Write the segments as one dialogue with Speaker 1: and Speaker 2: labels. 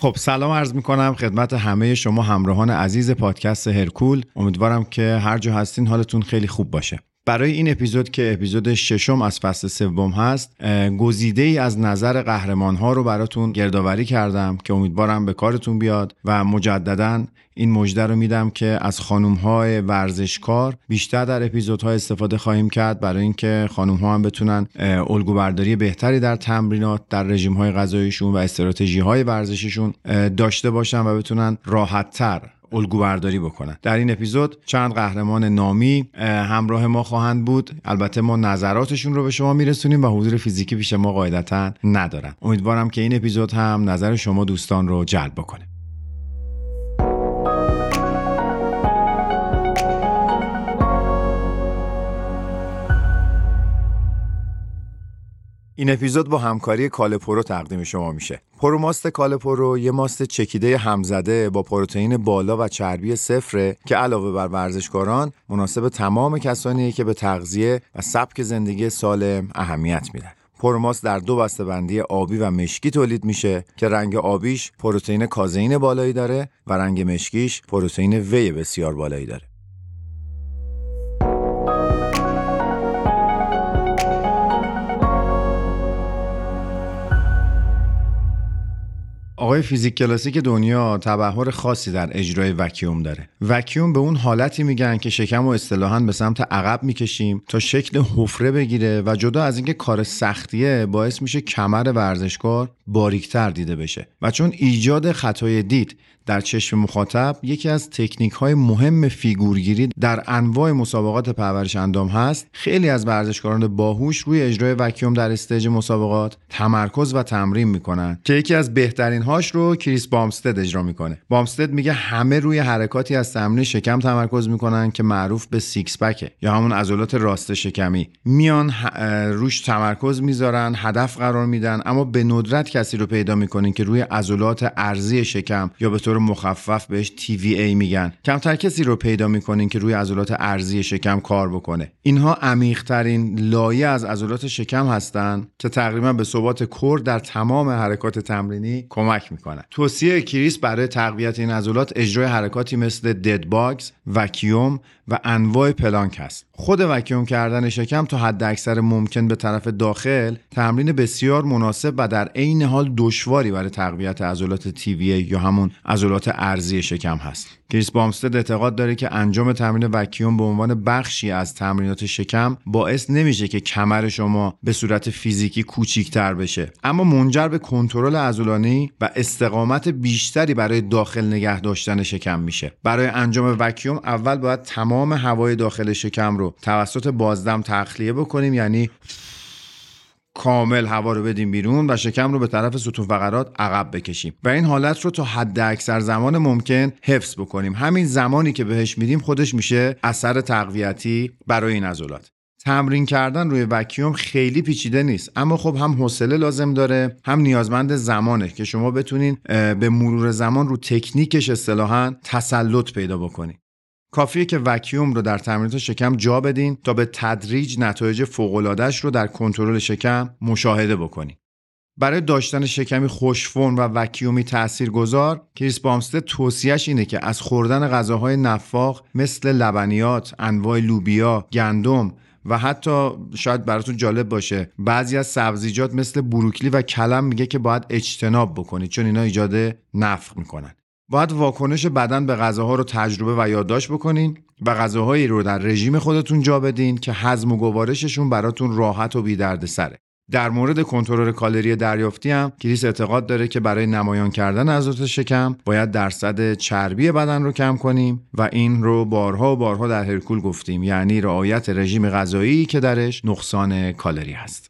Speaker 1: خب سلام عرض می کنم خدمت همه شما همراهان عزیز پادکست هرکول. امیدوارم که هر جا هستین حالتون خیلی خوب باشه. برای این اپیزود که اپیزود ششم از فصل سوم هست گزیده ای از نظر قهرمان ها رو براتون گردآوری کردم که امیدوارم به کارتون بیاد و مجددا این مژده رو میدم که از خانم های ورزشکار بیشتر در اپیزودها استفاده خواهیم کرد برای اینکه خانم ها هم بتونن الگوبرداری بهتری در تمرینات در رژیم های غذاییشون و استراتژی های ورزشیشون داشته باشن و بتونن راحت تر الگو برداری بکنن. در این اپیزود چند قهرمان نامی همراه ما خواهند بود. البته ما نظراتشون رو به شما میرسونیم و حضور فیزیکی پیش ما قاعدتا ندارن. امیدوارم که این اپیزود هم نظر شما دوستان رو جلب بکنه. این اپیزود با همکاری کالپرو تقدیم شما میشه. پروماست کالپرو یه ماست چکیده همزده با پروتئین بالا و چربی صفره که علاوه بر ورزشکاران مناسب تمام کسانیه که به تغذیه و سبک زندگی سالم اهمیت میدن. پروماست در دو بسته بندی آبی و مشکی تولید میشه که رنگ آبیش پروتئین کازئین بالایی داره و رنگ مشکیش پروتئین whey بسیار بالایی داره. آقای فیزیک کلاسیک دنیا تبحر خاصی در اجرای وکیوم داره. وکیوم به اون حالتی میگن که شکم و اصطلاحا به سمت عقب می‌کشیم تا شکل حفره بگیره و جدا از اینکه کار سختیه باعث میشه کمر ورزشکار باریکتر دیده بشه. و چون ایجاد خطای دید در چشم مخاطب یکی از تکنیک های مهم فیگورگیری در انواع مسابقات پرورش اندام هست. خیلی از ورزشکاران باهوش روی اجرای وکیوم در stage مسابقات تمرکز و تمرین می‌کنن که یکی از بهترین هاش رو کریس بامستد اجرا می‌کنه. بامستد میگه همه روی حرکاتی از تمرین شکم تمرکز می‌کنن که معروف به six pack ه یا همون عضلات راست شکمی. میان روش تمرکز می‌ذارن هدف قرار میدن اما به ندرت کسی رو پیدا می‌کنین که روی عضلات ارزی شکم یا به طور مخفف بهش TVA میگن. کمتر کسی رو پیدا می‌کنین که روی عضلات ارزی شکم کار بکنه. اینها عمیقترین لایه از عضلات شکم هستند که تقریبا به ثبات کور در تمام حرکات تمرینی کمک می‌کنن. توصیه کریس برای تقویت این عضلات اجرای حرکاتی مثل دد باگز وکیوم و انواع پلانک هست. خود وکیوم کردن شکم تا حد اکثر ممکن به طرف داخل تمرین بسیار مناسب و در عین حال دشواری برای تقویت عضلات تیویه یا همون عضلات ارزی شکم هست. کریس بامستد اعتقاد داره که انجام تمرین وکیوم به عنوان بخشی از تمرینات شکم باعث نمیشه که کمر شما به صورت فیزیکی کوچیکتر بشه. اما منجر به کنترل عضلانی و استقامت بیشتری برای داخل نگه داشتن شکم میشه. برای انجام وکیوم اول باید تمام هوای داخل شکم رو توسط بازدم تخلیه بکنیم یعنی کامل هوا رو بدیم بیرون و شکم رو به طرف ستون فقرات عقب بکشیم. و این حالت رو تا حد اکثر زمان ممکن حفظ بکنیم. همین زمانی که بهش میدیم خودش میشه اثر تقویتی برای این عضلات. تمرین کردن روی وکیوم خیلی پیچیده نیست. اما خب هم حوصله لازم داره هم نیازمند زمانه که شما بتونین به مرور زمان رو تکنیکش اصطلاحا تسلط پیدا بکنین. کافیه که وکیوم رو در تمرینات شکم جا بدین تا به تدریج نتایج فوق‌العاده‌اش رو در کنترل شکم مشاهده بکنید. برای داشتن شکمی خوشفون و وکیومی تاثیرگذار کریس بامستد توصیهش اینه که از خوردن غذاهای نفاق مثل لبنیات، انواع لوبیا، گندم و حتی شاید براتون جالب باشه بعضی از سبزیجات مثل بروکلی و کلم میگه که باید اجتناب بکنید چون اینا ایجاد نفق می‌کنن باید واکنش بدن به غذاها رو تجربه و یادداشت بکنین و غذاهایی رو در رژیم خودتون جا بدین که هضم و گوارششون براتون راحت و سره. در مورد کنترل کالری دریافتی هم کریس اعتقاد داره که برای نمایان کردن عضلات شکم باید درصد چربی بدن رو کم کنیم و این رو بارها و بارها در هرکول گفتیم یعنی رعایت رژیم غذایی که درش نقصان کالری هست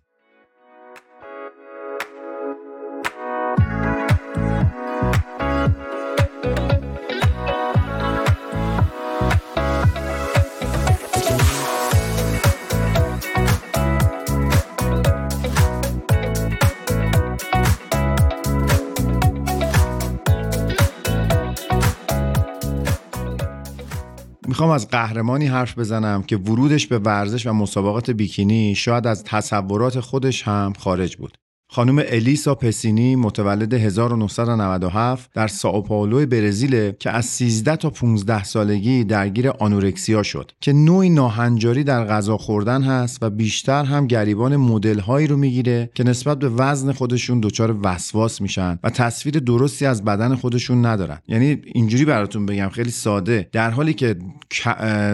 Speaker 1: می‌خوام از قهرمانی حرف بزنم که ورودش به ورزش و مسابقات بیکینی شاید از تصورات خودش هم خارج بود. خانم الیسا پسینی متولد 1997 در ساو پائولو برزیل که از 13 تا 15 سالگی درگیر آنورکسیا شد که نوعی ناهنجاری در غذا خوردن هست و بیشتر هم گریبان مدل هایی رو می‌گیره که نسبت به وزن خودشون دچار وسواس میشن و تصویر درستی از بدن خودشون ندارن. یعنی اینجوری براتون بگم خیلی ساده. در حالی که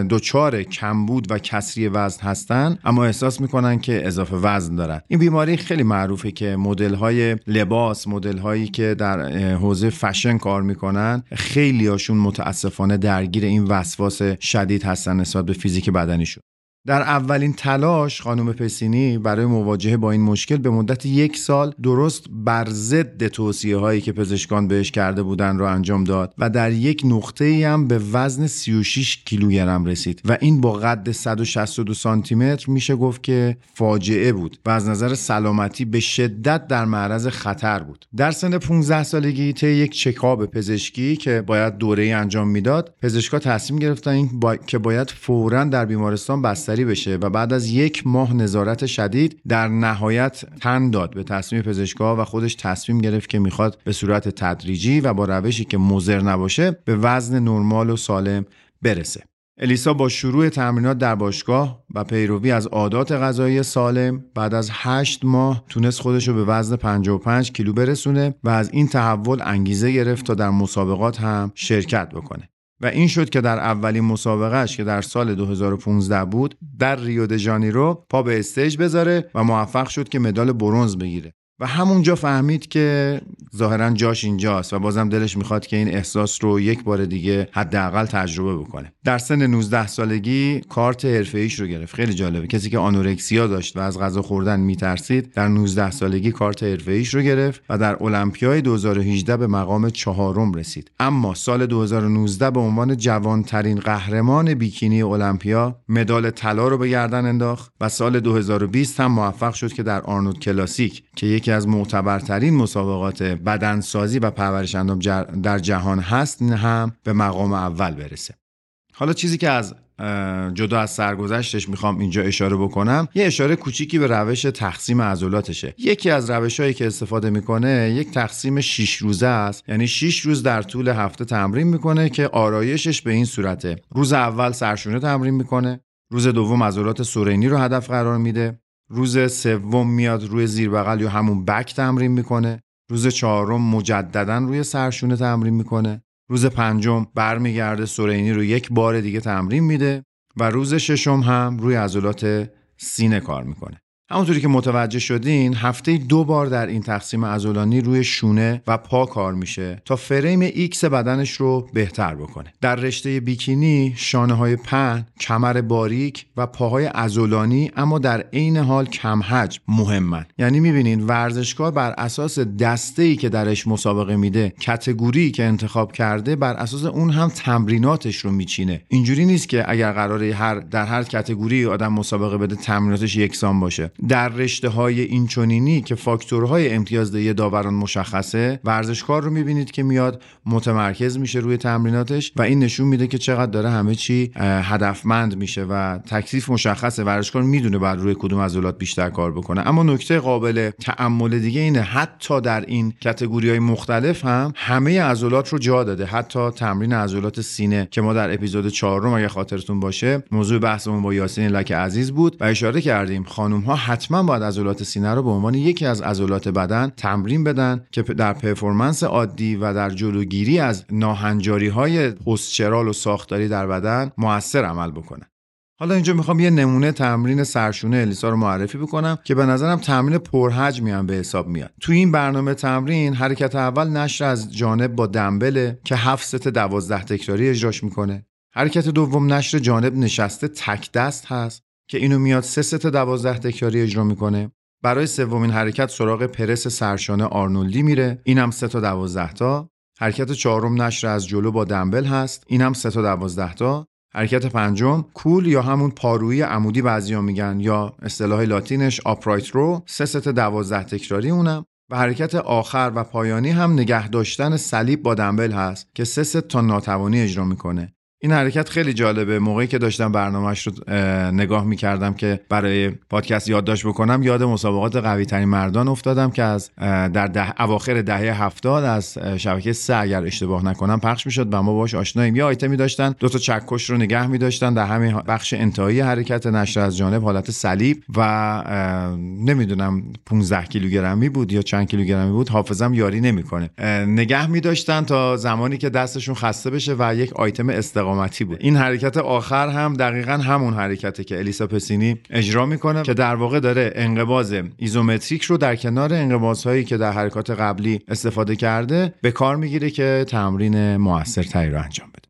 Speaker 1: دچار کمبود و کسری وزن هستن اما احساس می‌کنن که اضافه وزن دارن. این بیماری خیلی معروفه که مدل های لباس مدل هایی که در حوزه فشن کار می‌کنن خیلی هاشون متاسفانه درگیر این وسواس شدید هستن نسبت به فیزیک بدنیشون. در اولین تلاش خانم پسینی برای مواجهه با این مشکل به مدت یک سال درست بر ضد توصیه هایی که پزشکان بهش کرده بودن رو انجام داد و در یک نقطه ای هم به وزن 36 کیلوگرم رسید و این با قد 162 سانتی متر میشه گفت که فاجعه بود و از نظر سلامتی به شدت در معرض خطر بود. در سن 15 سالگی طی یک چکاب پزشکی که باید دوره انجام می‌داد پزشکا تصمیم گرفتن این که باید فورا در بیمارستان بستری بشه و بعد از یک ماه نظارت شدید در نهایت تن داد به تصمیم پزشکا و خودش تصمیم گرفت که می‌خواد به صورت تدریجی و با روشی که مضر نباشه به وزن نرمال و سالم برسه الیسا با شروع تمرینات در باشگاه و پیروی از عادات غذایی سالم بعد از هشت ماه تونست خودش رو به وزن 55 کیلو برسونه و از این تحول انگیزه گرفت تا در مسابقات هم شرکت بکنه. و این شد که در اولین مسابقهش که در سال 2015 بود در ریو د ژانیرو پا به stage بذاره و موفق شد که مدال برونز بگیره. و همونجا فهمید که ظاهرا جاش اینجاست و بازم دلش می‌خواد که این احساس رو یک بار دیگه حداقل تجربه بکنه. در سن 19 سالگی کارت حرفه‌ای رو گرفت. خیلی جالبه. کسی که anorexia داشت و از غذا خوردن میترسید در 19 سالگی کارت حرفه‌ای رو گرفت و در المپیای 2018 به مقام چهارم رسید. اما سال 2019 به عنوان جوانترین قهرمان بیکینی المپیا مدال طلا رو به گردن انداخت و سال 2020 هم موفق شد که در آرنولد کلاسیک که یکی از معتبرترین مسابقات بدنسازی و پرورش اندام در جهان هست هم به مقام اول برسه. حالا چیزی که از جدا از سرگذشتش می‌خوام اینجا اشاره بکنم یه اشاره کوچیکی به روش تقسیم عضلاتشه. یکی از روش هایی که استفاده می‌کنه یک تقسیم 6 روزه است. یعنی 6 روز در طول هفته تمرین می‌کنه که آرایشش به این صورته. روز اول سرشونه تمرین می‌کنه. روز دوم عضلات سورینی رو هدف قرار میده. روز سوم میاد روی زیر بغل یا همون back تمرین می‌کنه. روز چهارم مجددا روی سرشونه تمرین می‌کنه. روز پنجم برمیگرده سرینی رو یک بار دیگه تمرین میده و روز ششم هم روی عضلات سینه کار می‌کنه. همونطوری که متوجه شدین هفته دو بار در این تقسیم عضلانی روی شونه و پا کار میشه تا frame X بدنش رو بهتر بکنه. در رشته بیکینی شانه های پهن کمر باریک و پاهای عضلانی اما در عین حال کم حجم مهمن. یعنی می‌بینین ورزشکار بر اساس دسته ای که درش مسابقه میده category که انتخاب کرده بر اساس اون هم تمریناتش رو میچینه. اینجوری نیست که اگر قراره هر در هر کتگوری آدم مسابقه بده تمریناتش یکسان باشه. در رشته های اینچنینی که فاکتورهای امتیازدهی داوران مشخصه ورزشکار رو می‌بینید که میاد متمرکز میشه روی تمریناتش و این نشون میده که چقدر داره همه چی هدفمند میشه و تکلیف مشخصه. ورزشکار می‌دونه بعد روی کدوم عضلات بیشتر کار بکنه. اما نکته قابل تعمل دیگه اینه حتی در این کتگوری های مختلف هم همه عضلات رو جا داده. حتی تمرین عضلات سینه که ما در اپیزود چهارم اگه خاطرتون باشه موضوع بحثمون با یاسین لک عزیز بود و اشاره کردیم خانم ها حتما باید عضلات سینه رو به عنوان یکی از عضلات بدن تمرین بدن که در پرفورمنس عادی و در جلوگیری از ناهنجاری های پستچرال و ساختاری در بدن موثر عمل بکنه. حالا اینجا می‌خوام یه نمونه تمرین سرشونه الیسا رو معرفی بکنم که به نظرم تمرین پرحجمی هم به حساب میاد. تو این برنامه تمرین حرکت اول نشر از جانب با دنبله که هفت ست دوازده تکراری اجراش می‌کنه. حرکت دوم نشر جانب نشسته تک دست هست. که اینو میاد سه ست دوازده تکراری اجرا می‌کنه. برای سومین حرکت سراغ پرس سرشانه آرنولدی میره. اینم سه تا دوازده تا. حرکت چهارم نشر از جلو با دنبل هست. اینم سه تا دوازده تا. حرکت پنجم کول یا همون پارویی عمودی بعضیا میگن یا اصطلاح لاتینش upright row. سه ست دوازده تکراری اونم. و حرکت آخر و پایانی هم نگه داشتن صلیب با دنبل هست که سه ست تا ناتوانی اجرا می‌کنه. این حرکت خیلی جالبه. موقعی که داشتم برنامهش رو نگاه می‌کردم که برای پادکست یادداشت بکنم یاد مسابقات قوی ترین مردان افتادم که از در ده اواخر دهه هفتاد از شبکه سه اگر اشتباه نکنم پخش می‌شد و ما باش آشناییم. یه آیتمی داشتن دو تا چکش رو نگه میداشتن در همین بخش انتهایی حرکت نشر از جانب حالت صلیب و نمی‌دونم 15 کیلوگرمی بود یا چند کیلوگرمی بود حافظم یاری نمی‌کنه. نگه میداشتن تا زمانی که دستشون خسته بشه و یک آیتم استقامتی بود. این حرکت آخر هم دقیقا همون حرکته که الیسا پسینی اجرا می‌کنه که در واقع داره انقباز ایزومتریک رو در کنار انقبازهایی که در حرکات قبلی استفاده کرده به کار می‌گیره که تمرین موثرتری رو انجام بده.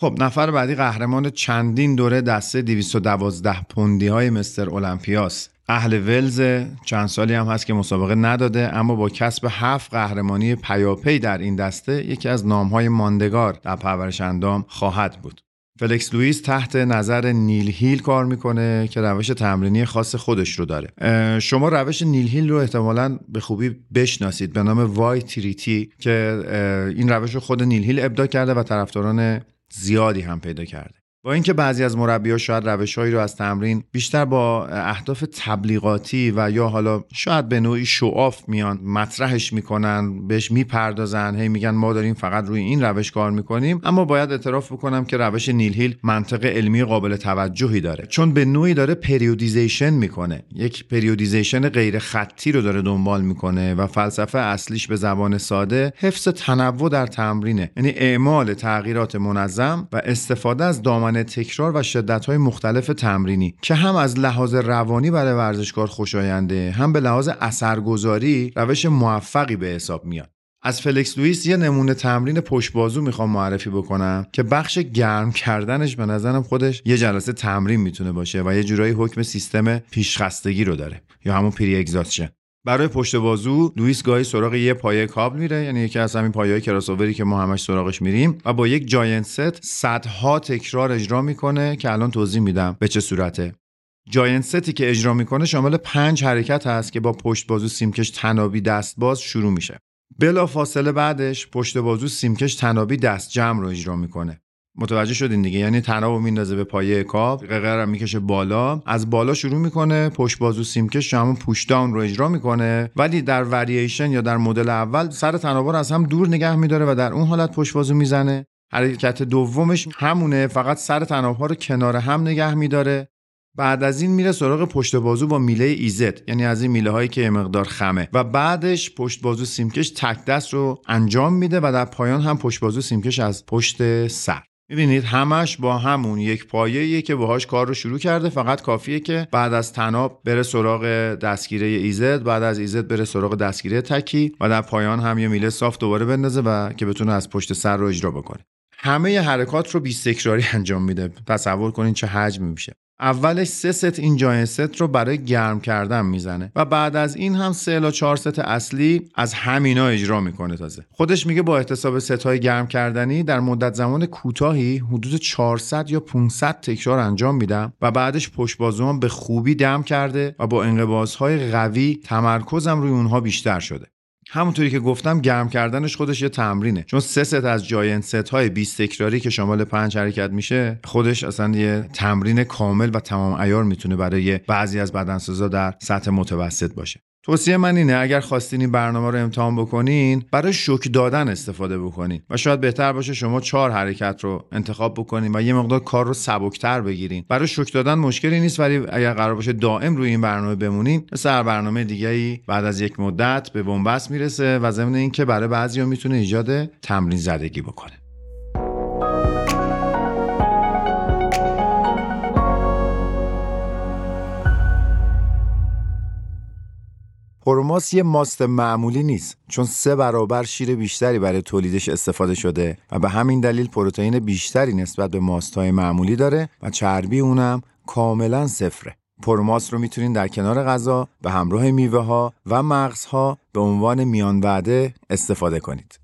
Speaker 1: خب نفر بعدی قهرمان چندین دوره دسته 212 پوندی های مستر اولمپیاس. اهل ولز چند سالی هم هست که مسابقه نداده اما با کسب هفت قهرمانی پیاپی در این دسته یکی از نامهای ماندگار در پرورش اندام خواهد بود. فلکس لوئیس تحت نظر نیل هیل کار می‌کنه که روش تمرینی خاص خودش رو داره. شما روش نیل هیل رو احتمالا به خوبی بشناسید به نام Y3T که این روش رو خود نیل هیل ابداع کرده و طرفداران زیادی هم پیدا کرده. با اینکه بعضی از مربی‌ها شاید روشهایی رو از تمرین بیشتر با اهداف تبلیغاتی و یا حالا شاید به نوعی show off میان مطرحش می‌کنن بهش می‌پردازن هی میگن ما داریم فقط روی این روش کار می‌کنیم اما باید اعتراف بکنم که روش نیل هیل منطق علمی قابل توجهی داره. چون به نوعی داره periodization می‌کنه. یک periodization غیر خطی رو داره دنبال می‌کنه و فلسفه اصلیش به زبان ساده حفظ تنوع در تمرینه. یعنی اعمال تغییرات منظم و استفاده از دامنه تکرار و شدت های مختلف تمرینی که هم از لحاظ روانی برای ورزشکار خوشاینده هم به لحاظ اثرگذاری روش موفقی به حساب میاد. از فلکس لوئیس یه نمونه تمرین پشت بازو می‌خوام معرفی بکنم که بخش گرم کردنش به نظرم خودش یه جلسه تمرین می‌تونه باشه و یه جورایی حکم سیستم پیشخستگی رو داره یا همون pre-exhaustion برای پشت بازو لوئیس گاهی سراغ یه پایه کابل میره یعنی یکی از همین پایه‌های کراسووری که ما همش سراغش میریم و با یک giant set صدها تکرار اجرا می‌کنه که الان توضیح میدم به چه صورته. جاینت ستی که اجرا می‌کنه شامل پنج حرکت هست که با پشت بازو سیمکش تنابی دست باز شروع میشه. بلا فاصله بعدش پشت بازو سیمکش تنابی دست جمع رو اجرا می‌کنه. متوجه شدین دیگه. یعنی تناب میندازه به پایه کاپ قرقر می‌کشه بالا. از بالا شروع می‌کنه پشت بازو سیمکش همون پوش داون رو اجرا می‌کنه. ولی در ورییشن یا در مدل اول سر تناب رو از هم دور نگه میداره و در اون حالت پشت بازو می‌زنه. حرکت دومش همونه فقط سر تناب ها رو کنار هم نگه میداره. بعد از این میره سراغ پشت بازو با میله ایزت یعنی از این میله هایی که مقدار خمه. و بعدش پشت بازو سیمکش تک دست رو انجام میده و در پایان هم پشت بازو سیمکش از پشت سر. می‌بینید همش با همون یک پایه که باهاش کار رو شروع کرده. فقط کافیه که بعد از تناب بره سراغ دستگیره ایزد بعد از ایزد بره سراغ دستگیره تکی و در پایان هم یه میله صاف دوباره بندازه و که بتونه از پشت سر رو اجرا بکنه. همه حرکات رو 20 تکراری انجام میده. تصور کنین چه حجمی میشه. اولش سه ست این giant set رو برای گرم کردن می‌زنه و بعد از این هم سه الی چهار ست اصلی از همینا اجرا می‌کنه تازه. خودش میگه با احتساب ست های گرم کردنی در مدت زمان کوتاهی حدود 400 یا 500 تکرار انجام میدم و بعدش پشت بازوام به خوبی دم کرده و با انقباضهای قوی تمرکزم روی اونها بیشتر شده. همونطوری که گفتم گرم کردنش خودش یه تمرینه. چون سه ست از giant set های 20 تکراری که شامل پنج حرکت میشه خودش اصلا یه تمرین کامل و تمام عیار می‌تونه برای بعضی از بدنسازا در سطح متوسط باشه. توصیه من اینه اگر خواستین این برنامه رو امتحان بکنین برای شوک دادن استفاده بکنین و شاید بهتر باشه شما چهار حرکت رو انتخاب بکنین و یه مقدار کار رو سبکتر بگیرین. برای شوک دادن مشکلی نیست ولی اگر قرار باشه دائم روی این برنامه بمونین هر برنامه دیگه ای بعد از یک مدت به بنبست می‌رسه و ضمن اینکه برای بعضیا می‌تونه ایجاد تمرین زدگی بکنه. پروماس یه ماست معمولی نیست چون سه برابر شیر بیشتری برای تولیدش استفاده شده و به همین دلیل پروتئین بیشتری نسبت به ماستهای معمولی داره و چربی اونم کاملا صفره. پروماس رو می‌تونین در کنار غذا به همراه میوه ها و مغزها به عنوان میان وعده استفاده کنید.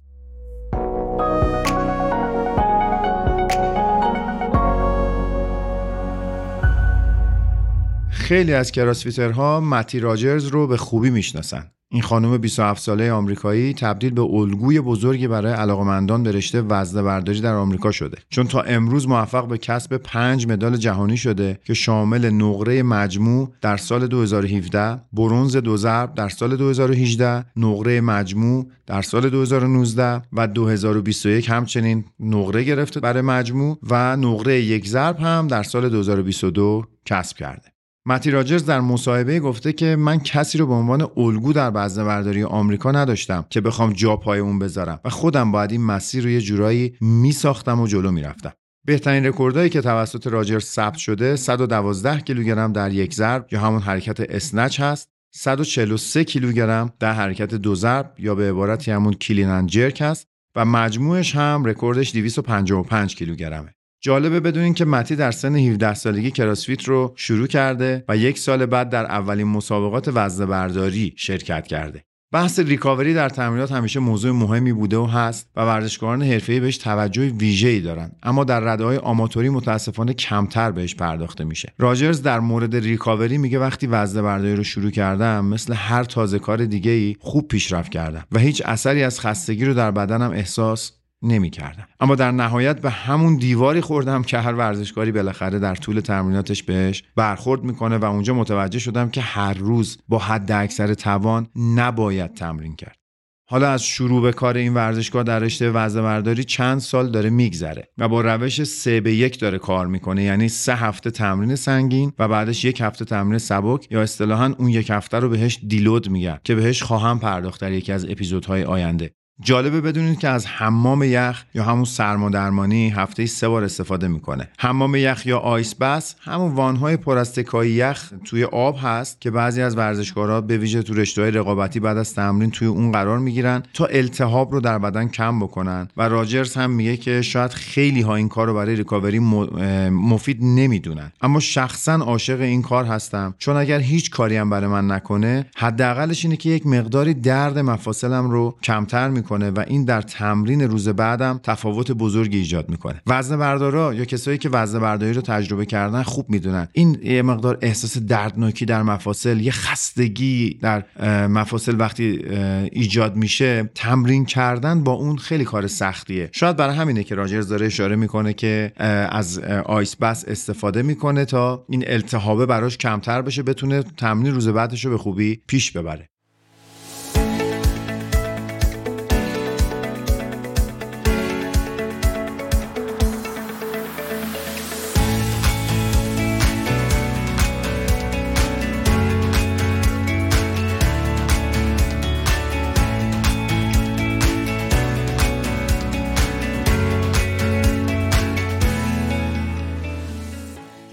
Speaker 1: خیلی از کراسفیترها متی راجرز رو به خوبی می‌شناسن. این خانم 27 ساله آمریکایی تبدیل به الگوی بزرگی برای علاقمندان به رشته وزنه برداری در آمریکا شده. چون تا امروز موفق به کسب پنج مدال جهانی شده که شامل نقره مجموع در سال 2017 برونز دو ضرب در سال 2018 نقره مجموع در سال 2019 و 2021 همچنین نقره گرفته برای مجموع و نقره یک ضرب هم در سال 2022 کسب کرده. متی راجرز در مصاحبه گفته که من کسی رو به عنوان الگو در وزنه برداری آمریکا نداشتم که بخوام جا پای اون بذارم و خودم باید این مسیر رو یه جورایی میساختم و جلو می‌رفتم. بهترین رکوردهایی که توسط راجرز ثبت شده 112 کیلوگرم در یک ضرب یا همون حرکت snatch هست 143 کیلوگرم در حرکت دو ضرب یا به عبارتی همون clean jerk هست و مجموعش هم رکوردش 255 کیلوگرمه. جالبه بدونین که متی در سن 17 سالگی کراسفیت رو شروع کرده و یک سال بعد در اولین مسابقات وزنه برداری شرکت کرده. بحث ریکاوری در تمرینات همیشه موضوع مهمی بوده و هست و ورزشکاران حرفه‌ای بهش توجه ویژه‌ای دارن اما در رده‌های آماتوری متاسفانه کمتر بهش پرداخته میشه راجرز در مورد ریکاوری میگه وقتی وزنه برداری رو شروع کردم مثل هر تازه کار دیگه ای خوب پیشرفت کردم و هیچ اثری از خستگی رو در بدنم احساس نمی کردم. اما در نهایت به همون دیواری خوردم که هر ورزشکاری بالاخره در طول تمریناتش بهش برخورد می‌کنه و اونجا متوجه شدم که هر روز با حد اکثر توان نباید تمرین کرد. حالا از شروع به کار این ورزشگاه در رشته وزنه چند سال داره میگذره و با روش سه به یک داره کار می‌کنه یعنی سه هفته تمرین سنگین و بعدش یک هفته تمرین سبک یا اصطلاحا اون یک هفته رو بهش دیلود میگن که بهش خواهم پرداخت در یکی از اپیزودهای آینده جالبه بدونید که از حمام یخ یا همون سرمادرمانی هفته سه بار استفاده می‌کنه. حمام یخ یا آیس بس همون وانهای پر از تکای یخ توی آب هست که بعضی از ورزشکارا به ویژه تو رشته‌های رقابتی بعد از تمرین توی اون قرار می‌گیرن تا التهاب رو در بدن کم بکنن. و راجرز هم میگه که شاید خیلی ها این کار رو برای ریکاوری مفید نمی‌دونن. اما شخصا عاشق این کار هستم. چون اگر هیچ کاری هم برای من نکنه حداقلش اینه که یک مقداری درد مفاصلم رو کمتر می‌کنه. و این در تمرین روز بعدم تفاوت بزرگی ایجاد می‌کنه. وزن بردارا یا کسایی که وزن برداری رو تجربه کردن خوب می‌دونن. این یه مقدار احساس دردناکی در مفاصل یه خستگی در مفاصل وقتی ایجاد میشه. تمرین کردن با اون خیلی کار سختیه. شاید برای همینه که راجرز داره اشاره می‌کنه که از آیس بس استفاده می‌کنه تا این التهابه براش کمتر بشه بتونه تمرین روز بعدش رو به خوبی پیش ببره.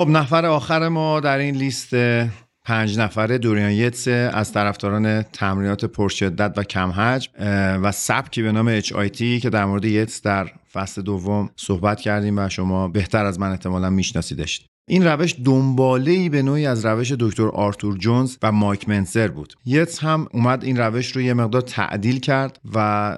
Speaker 1: خب نفر آخر ما در این لیست پنج نفره دوریان یتس از طرفداران تمرینات پرشدت و کم حجم و سبکی به نام HIT که در مورد یتس در فصل دوم صحبت کردیم و شما بهتر از من احتمالا میشناسیدش این روش دنباله به نوعی از روش دکتر آرتور جونز و مایک منسر بود. یتس هم اومد این روش رو یه مقدار تعدیل کرد و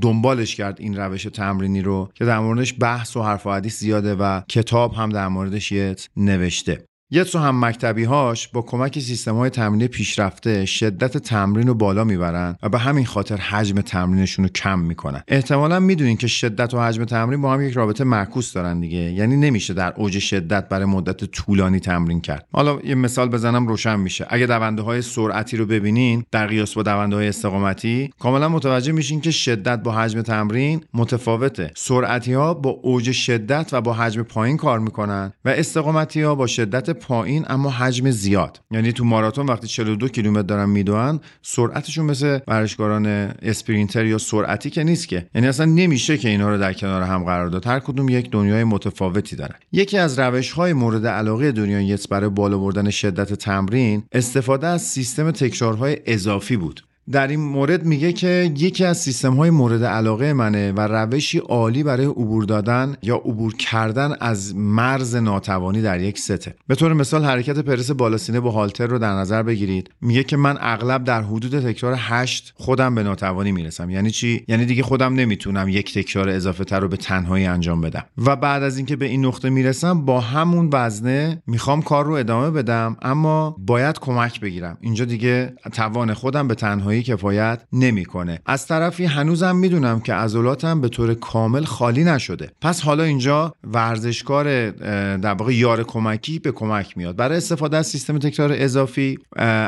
Speaker 1: دنبالش کرد این روش تمرینی رو که در موردش بحث و حرف و زیاده و کتاب هم در موردش یتس نوشته. یتسو هم مکتبی هاش با کمک سیستم های تمرین پیشرفته شدت تمرین رو بالا می‌برن و به همین خاطر حجم تمرینشون رو کم می‌کنن. احتمالا می‌دونین که شدت و حجم تمرین با هم یک رابطه معکوس دارن دیگه. یعنی نمیشه در اوج شدت برای مدت طولانی تمرین کرد. حالا یه مثال بزنم روشن میشه. اگه دونده های سرعتی رو ببینین در قیاس با دونده های استقامتی کاملا متوجه میشین که شدت با حجم تمرین متفاوته. سرعتی ها با اوج شدت و با حجم پایین کار می‌کنن و استقامتی ها با شدت پایین اما حجم زیاد. یعنی تو ماراتون وقتی 42 کیلومتر دارن میدوئن سرعتشون مثل ورزشکاران اسپرینتر یا سرعتی که نیست که. یعنی اصلا نمیشه که اینا رو در کنار هم قرار داد. هر کدوم یک دنیای متفاوتی دارن. یکی از روش های مورد علاقه دنیای یتس برای بالا بردن شدت تمرین استفاده از سیستم تکرارهای اضافی بود. در این مورد میگه که یکی از سیستم های مورد علاقه منه و روشی عالی برای عبور دادن یا عبور کردن از مرز ناتوانی در یک سته. به طور مثال حرکت پرس بالاسینه با هالتر رو در نظر بگیرید. میگه که من اغلب در حدود تکرار 8 خودم به ناتوانی می‌رسم. یعنی چی؟ یعنی دیگه خودم نمی‌تونم یک تکرار اضافه تر رو به تنهایی انجام بدم. و بعد از اینکه به این نقطه می‌رسم با همون وزنه می‌خوام کار رو ادامه بدم اما باید کمک بگیرم. اینجا دیگه توان خودم به تنهایی کفایت نمی‌کنه. از طرفی هنوزم می‌دونم که عضلاتم به طور کامل خالی نشده. پس حالا اینجا ورزشکار در واقع یار کمکی به کمک میاد. برای استفاده از سیستم تکرار اضافی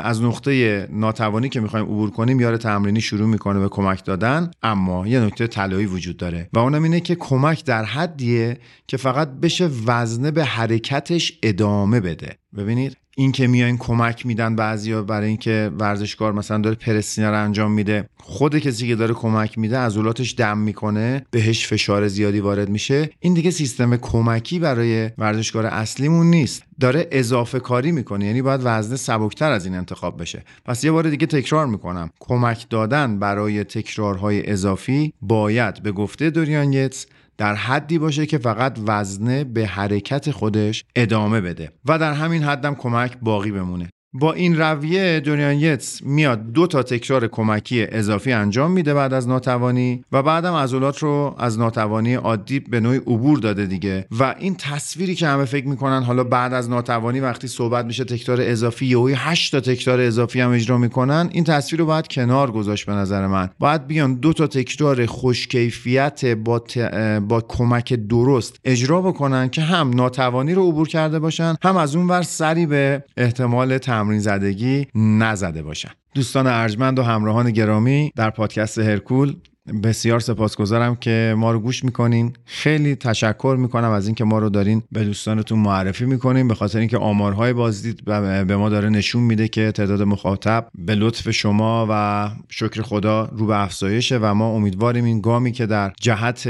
Speaker 1: از نقطه ناتوانی که می‌خوایم عبور کنیم یار تمرینی شروع می‌کنه به کمک دادن. اما یه نکته طلایی وجود داره و اونم اینه که کمک در حدیه که فقط بشه وزنه به حرکتش ادامه بده. ببینید این که میاین کمک میدن بعضیا برای اینکه ورزشکار مثلا داره پرسینه رو انجام میده. خود کسی که داره کمک میده عضلاتش دم می‌کنه بهش فشار زیادی وارد میشه. این دیگه سیستم کمکی برای ورزشکار اصلیمون نیست. داره اضافه کاری می‌کنه یعنی باید وزنه سبکتر از این انتخاب بشه. پس یه بار دیگه تکرار می‌کنم. کمک دادن برای تکرارهای اضافی باید به گفته دوریان در حدی باشه که فقط وزنه به حرکت خودش ادامه بده و در همین حدم کمک باقی بمونه. با این رویه دوریان یتس میاد دو تا تکرار کمکی اضافی انجام میده بعد از ناتوانی و بعدم عضلات رو از ناتوانی عادی به نوعی عبور داده دیگه. و این تصویری که همه فکر می‌کنن حالا بعد از ناتوانی وقتی صحبت میشه تکرار اضافی یهوی 8 تا تکرار اضافی هم اجرا می‌کنن این تصویر رو باید کنار گذاشت به نظر من. باید بیان دو تا تکرار خوشکیفیت با, ت... با کمک درست اجرا بکنن که هم ناتوانی رو عبور کرده باشن هم از اون ور سری به احتمال تمرین زدگی نزده باشن. دوستان ارجمند و همراهان گرامی در پادکست هرکول بسیار سپاسگزارم که ما رو گوش می‌کنین. خیلی تشکر می‌کنم از اینکه ما رو دارین به دوستانتون معرفی می‌کنین به خاطر اینکه آمارهای بازدید به ما داره نشون میده که تعداد مخاطب به لطف شما و شکر خدا رو به افزایشه و ما امیدواریم این گامی که در جهت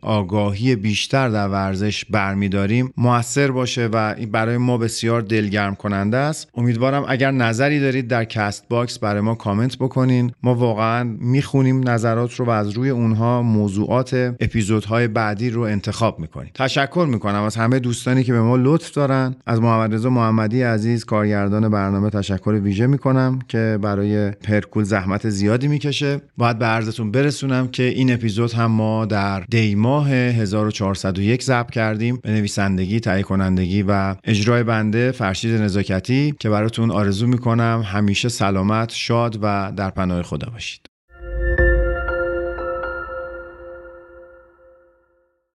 Speaker 1: آگاهی بیشتر در ورزش برمیداریم موثر باشه و برای ما بسیار دلگرم کننده است. امیدوارم اگر نظری دارید در Castbox برای ما کامنت بکنین. ما واقعا می‌خونیم نظرات رو و از روی اونها موضوعات اپیزودهای بعدی رو انتخاب می‌کنیم. تشکر می‌کنم از همه دوستانی که به ما لطف دارن. از محمد رضا محمدی عزیز کارگردان برنامه تشکر ویژه می‌کنم که برای پرکول زحمت زیادی می‌کشه. باید به عرضتون برسونم که این اپیزود هم ما در دی ماه 1401 ضبط کردیم. به نویسندگی تهیه کنندگی و اجرای بنده فرشید نزاکتی که براتون آرزو می‌کنم همیشه سلامت شاد و در پناه خدا باشید.